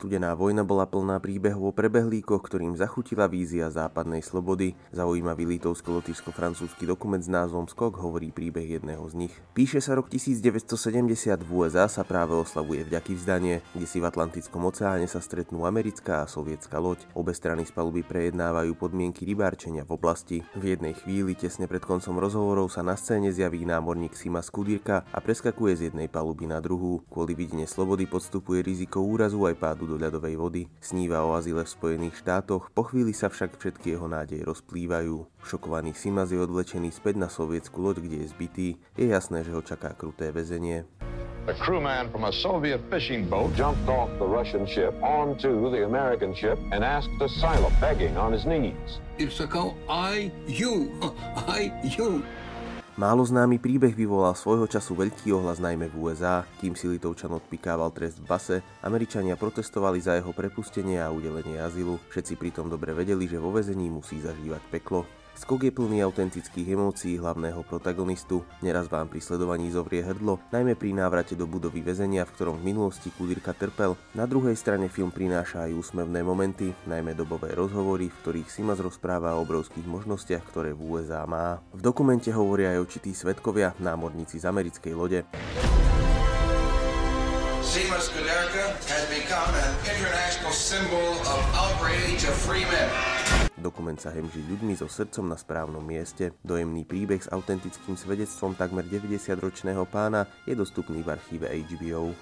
Studená vojna bola plná príbehov o prebehlíkoch, ktorým zachutila vízia západnej slobody. Zaujímavý litovsko-lotyšsko-francúzsky dokument s názvom Skok hovorí príbeh jedného z nich. Píše sa rok 1970 v USA sa práve oslavuje vďaky vzdanie, kde si v Atlantickom oceáne sa stretnú americká a sovietská loď. Obe strany z paluby prejednávajú podmienky rybárčenia v oblasti. V jednej chvíli, tesne pred koncom rozhovorov, sa na scéne zjaví námorník Sima Skudírka a preskakuje z jednej paluby na druhú. Kvôli vidine slobody podstupuje riziko úrazu aj pádu do ľadovej vody, sníva o azile v Spojených štátoch, po chvíli sa však všetky jeho nádeje rozplývajú. Šokovaný Simas je odvlečený späť na sovietskú loď, kde je zbytý, je jasné, že ho čaká kruté väzenie. A crewman from a Soviet fishing boat jumped off the Russian ship onto the American ship and asked asylum, begging on his knees. Ipsako, I, you, I, you. Málo známy príbeh vyvolal svojho času veľký ohlas najmä v USA, kým si Litovčan odpikával trest v base, Američania protestovali za jeho prepustenie a udelenie azylu, všetci pritom dobre vedeli, že vo vezení musí zažívať peklo. Skok je plný autentických emócií hlavného protagonistu. Neraz vám pri sledovaní zovrie hrdlo, najmä pri návrate do budovy väzenia, v ktorom v minulosti Kudyrka trpel. Na druhej strane film prináša aj úsmevné momenty, najmä dobové rozhovory, v ktorých Simas rozpráva o obrovských možnostiach, ktoré v USA má. V dokumente hovoria aj určití svetkovia, námorníci z americkej lode. Seamus Kuderka has become an international symbol of outrage of free men. Dokument sa hemží ľuďmi so srdcom na správnom mieste. Dojemný príbeh s autentickým svedectvom takmer 90-ročného pána je dostupný v archíve HBO.